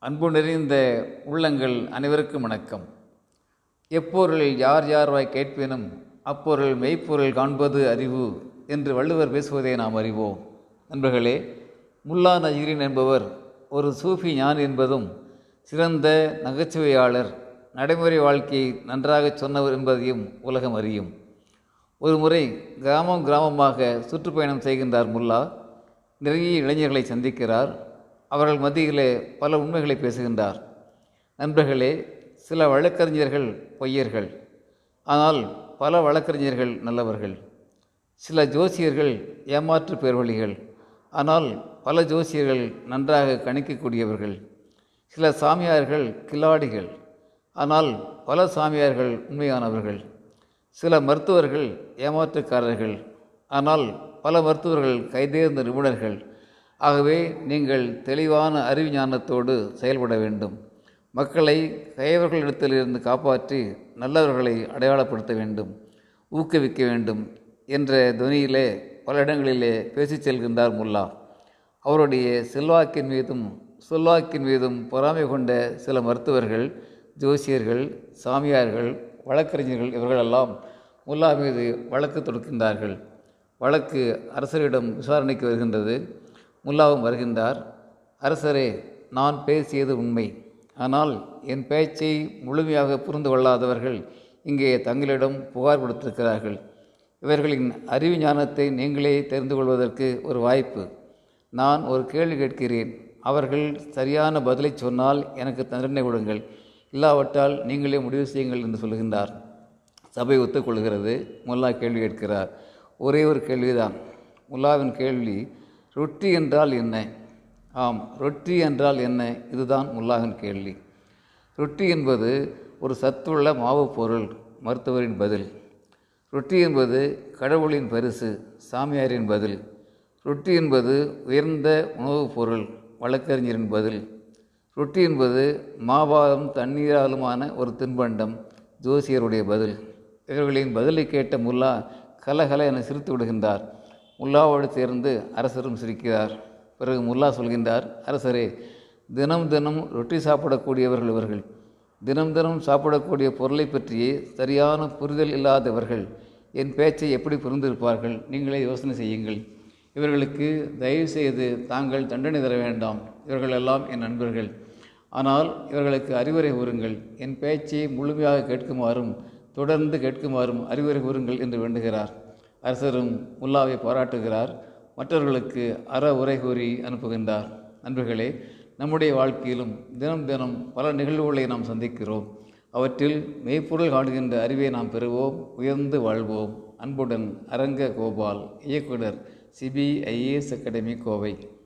அன்பு நிறைந்த உள்ளங்கள் அனைவருக்கும் வணக்கம். எப்பொருளில் யார் யார்வாய் கேட்பினும் அப்பொருள் மெய்ப்பொருள் காண்பது அறிவு என்று வள்ளுவர் பேசுவதை நாம் அறிவோம். நண்பர்களே முல்லா நஜீரின் என்பவர் ஒரு சூஃபி ஞான் என்பதும் சிறந்த நகைச்சுவையாளர் நடைமுறை வாழ்க்கையை நன்றாகச் சொன்னவர் என்பதையும் உலகம் அறியும். ஒரு முறை கிராமம் கிராமமாக சுற்றுப்பயணம் செய்கின்றார் முல்லா. நிறைய இளைஞர்களை சந்திக்கிறார். அவர்கள் மத்தியிலே பல உண்மைகளை பேசுகின்றார். நண்பர்களே சில வழக்கறிஞர்கள் பொய்யர்கள். ஆனால் பல வழக்கறிஞர்கள் நல்லவர்கள். சில ஜோசியர்கள் ஏமாற்று பேர்வழிகள். ஆனால் பல ஜோசியர்கள் நன்றாக கணிக்கக்கூடியவர்கள். சில சாமியார்கள் கில்லாடிகள். ஆனால் பல சாமியார்கள் உண்மையானவர்கள். சில மருத்துவர்கள் ஏமாற்றுக்காரர்கள். ஆனால் பல மருத்துவர்கள் கைதேர்ந்த நிபுணர்கள். ஆகவே நீங்கள் தெளிவான அறிவுஞானத்தோடு செயல்பட வேண்டும். மக்களை கயவர்களிடத்திலிருந்து காப்பாற்றி நல்லவர்களை அடையாளப்படுத்த வேண்டும். ஊக்குவிக்க வேண்டும் என்ற துணியிலே பல இடங்களிலே பேசிச் செல்கின்றார் முல்லா. அவருடைய செல்வாக்கின் மீதும் செல்வாக்கின் மீதும் பொறாமை கொண்ட சில மருத்துவர்கள் ஜோசியர்கள் சாமியார்கள் வழக்கறிஞர்கள் இவர்களெல்லாம் முல்லா மீது வழக்கு தொடுக்கின்றார்கள். வழக்கு அரசரிடம் விசாரணைக்கு வருகின்றது. முல்லாவும் வருகின்றார் அரசரே நான் பேசியது உண்மை. ஆனால் என் பேச்சை முழுமையாக புரிந்து கொள்ளாதவர்கள் இங்கே தங்களிடம் புகார் கொடுத்திருக்கிறார்கள். இவர்களின் அறிவு ஞானத்தை நீங்களே தெரிந்து கொள்வதற்கு ஒரு வாய்ப்பு. நான் ஒரு கேள்வி கேட்கிறேன். அவர்கள் சரியான பதிலை சொன்னால் எனக்கு தண்டனை கொடுங்கள். இல்லாவிட்டால் நீங்களே முடிவு செய்யுங்கள் என்று சொல்கின்றார். சபை ஒத்துக்கொள்கிறது. முல்லா கேள்வி கேட்கிறார். ஒரே ஒரு கேள்விதான். முல்லாவின் கேள்வி ரொட்டி என்றால் என்ன? ஆம் ரொட்டி என்றால் என்ன? இதுதான் முல்லாகன் கேள்வி. ரொட்டி என்பது ஒரு சத்துள்ள மாவு பொருள் மருத்துவரின் பதில். ரொட்டி என்பது கடவுளின் பரிசு சாமியாரின் பதில். ரொட்டி என்பது உயர்ந்த உணவுப் பொருள் வழக்கறிஞரின் பதில். ரொட்டி என்பது மாபாலும் தண்ணீராலுமான ஒரு தின்பண்டம் ஜோசியருடைய பதில். இவர்களின் பதிலை கேட்ட முல்லா கலகல என சிரித்து விடுகின்றார். முல்லாவோடு சேர்ந்து அரசரும் சிரிக்கிறார். பிறகு முல்லா சொல்கின்றார் அரசரே தினம் தினம் ரொட்டி சாப்பிடக்கூடியவர்கள் இவர்கள். தினம் தினம் சாப்பிடக்கூடிய பொருளை பற்றியே சரியான புரிதல் இல்லாதவர்கள். என் பேச்சை எப்படி புரிந்திருப்பார்கள்? நீங்களே யோசனை செய்யுங்கள். இவர்களுக்கு தயவு செய்து தாங்கள் தண்டனை தர வேண்டாம். இவர்களெல்லாம் என் நண்பர்கள். ஆனால் இவர்களுக்கு அறிவுரை கூறுங்கள். என் பேச்சை முழுமையாக கேட்குமாறும் தொடர்ந்து கேட்குமாறும் அறிவுரை கூறுங்கள் என்று வேண்டுகிறார். அரசரும் முல்லாவை பாராட்டுகிறார். மற்றவர்களுக்கு அற உரை கூறி அனுப்புகின்றார். நண்பர்களே நம்முடைய வாழ்க்கையிலும் தினம் தினம் பல நிகழ்வுகளை நாம் சந்திக்கிறோம். அவற்றில் மெய்ப்பொருள் காணுகின்ற அறிவை நாம் பெறுவோம் உயர்ந்து வாழ்வோம். அன்புடன் அரங்க கோபால் இயக்குனர் சிபிஐஏஎஸ் அகாடமி கோவை.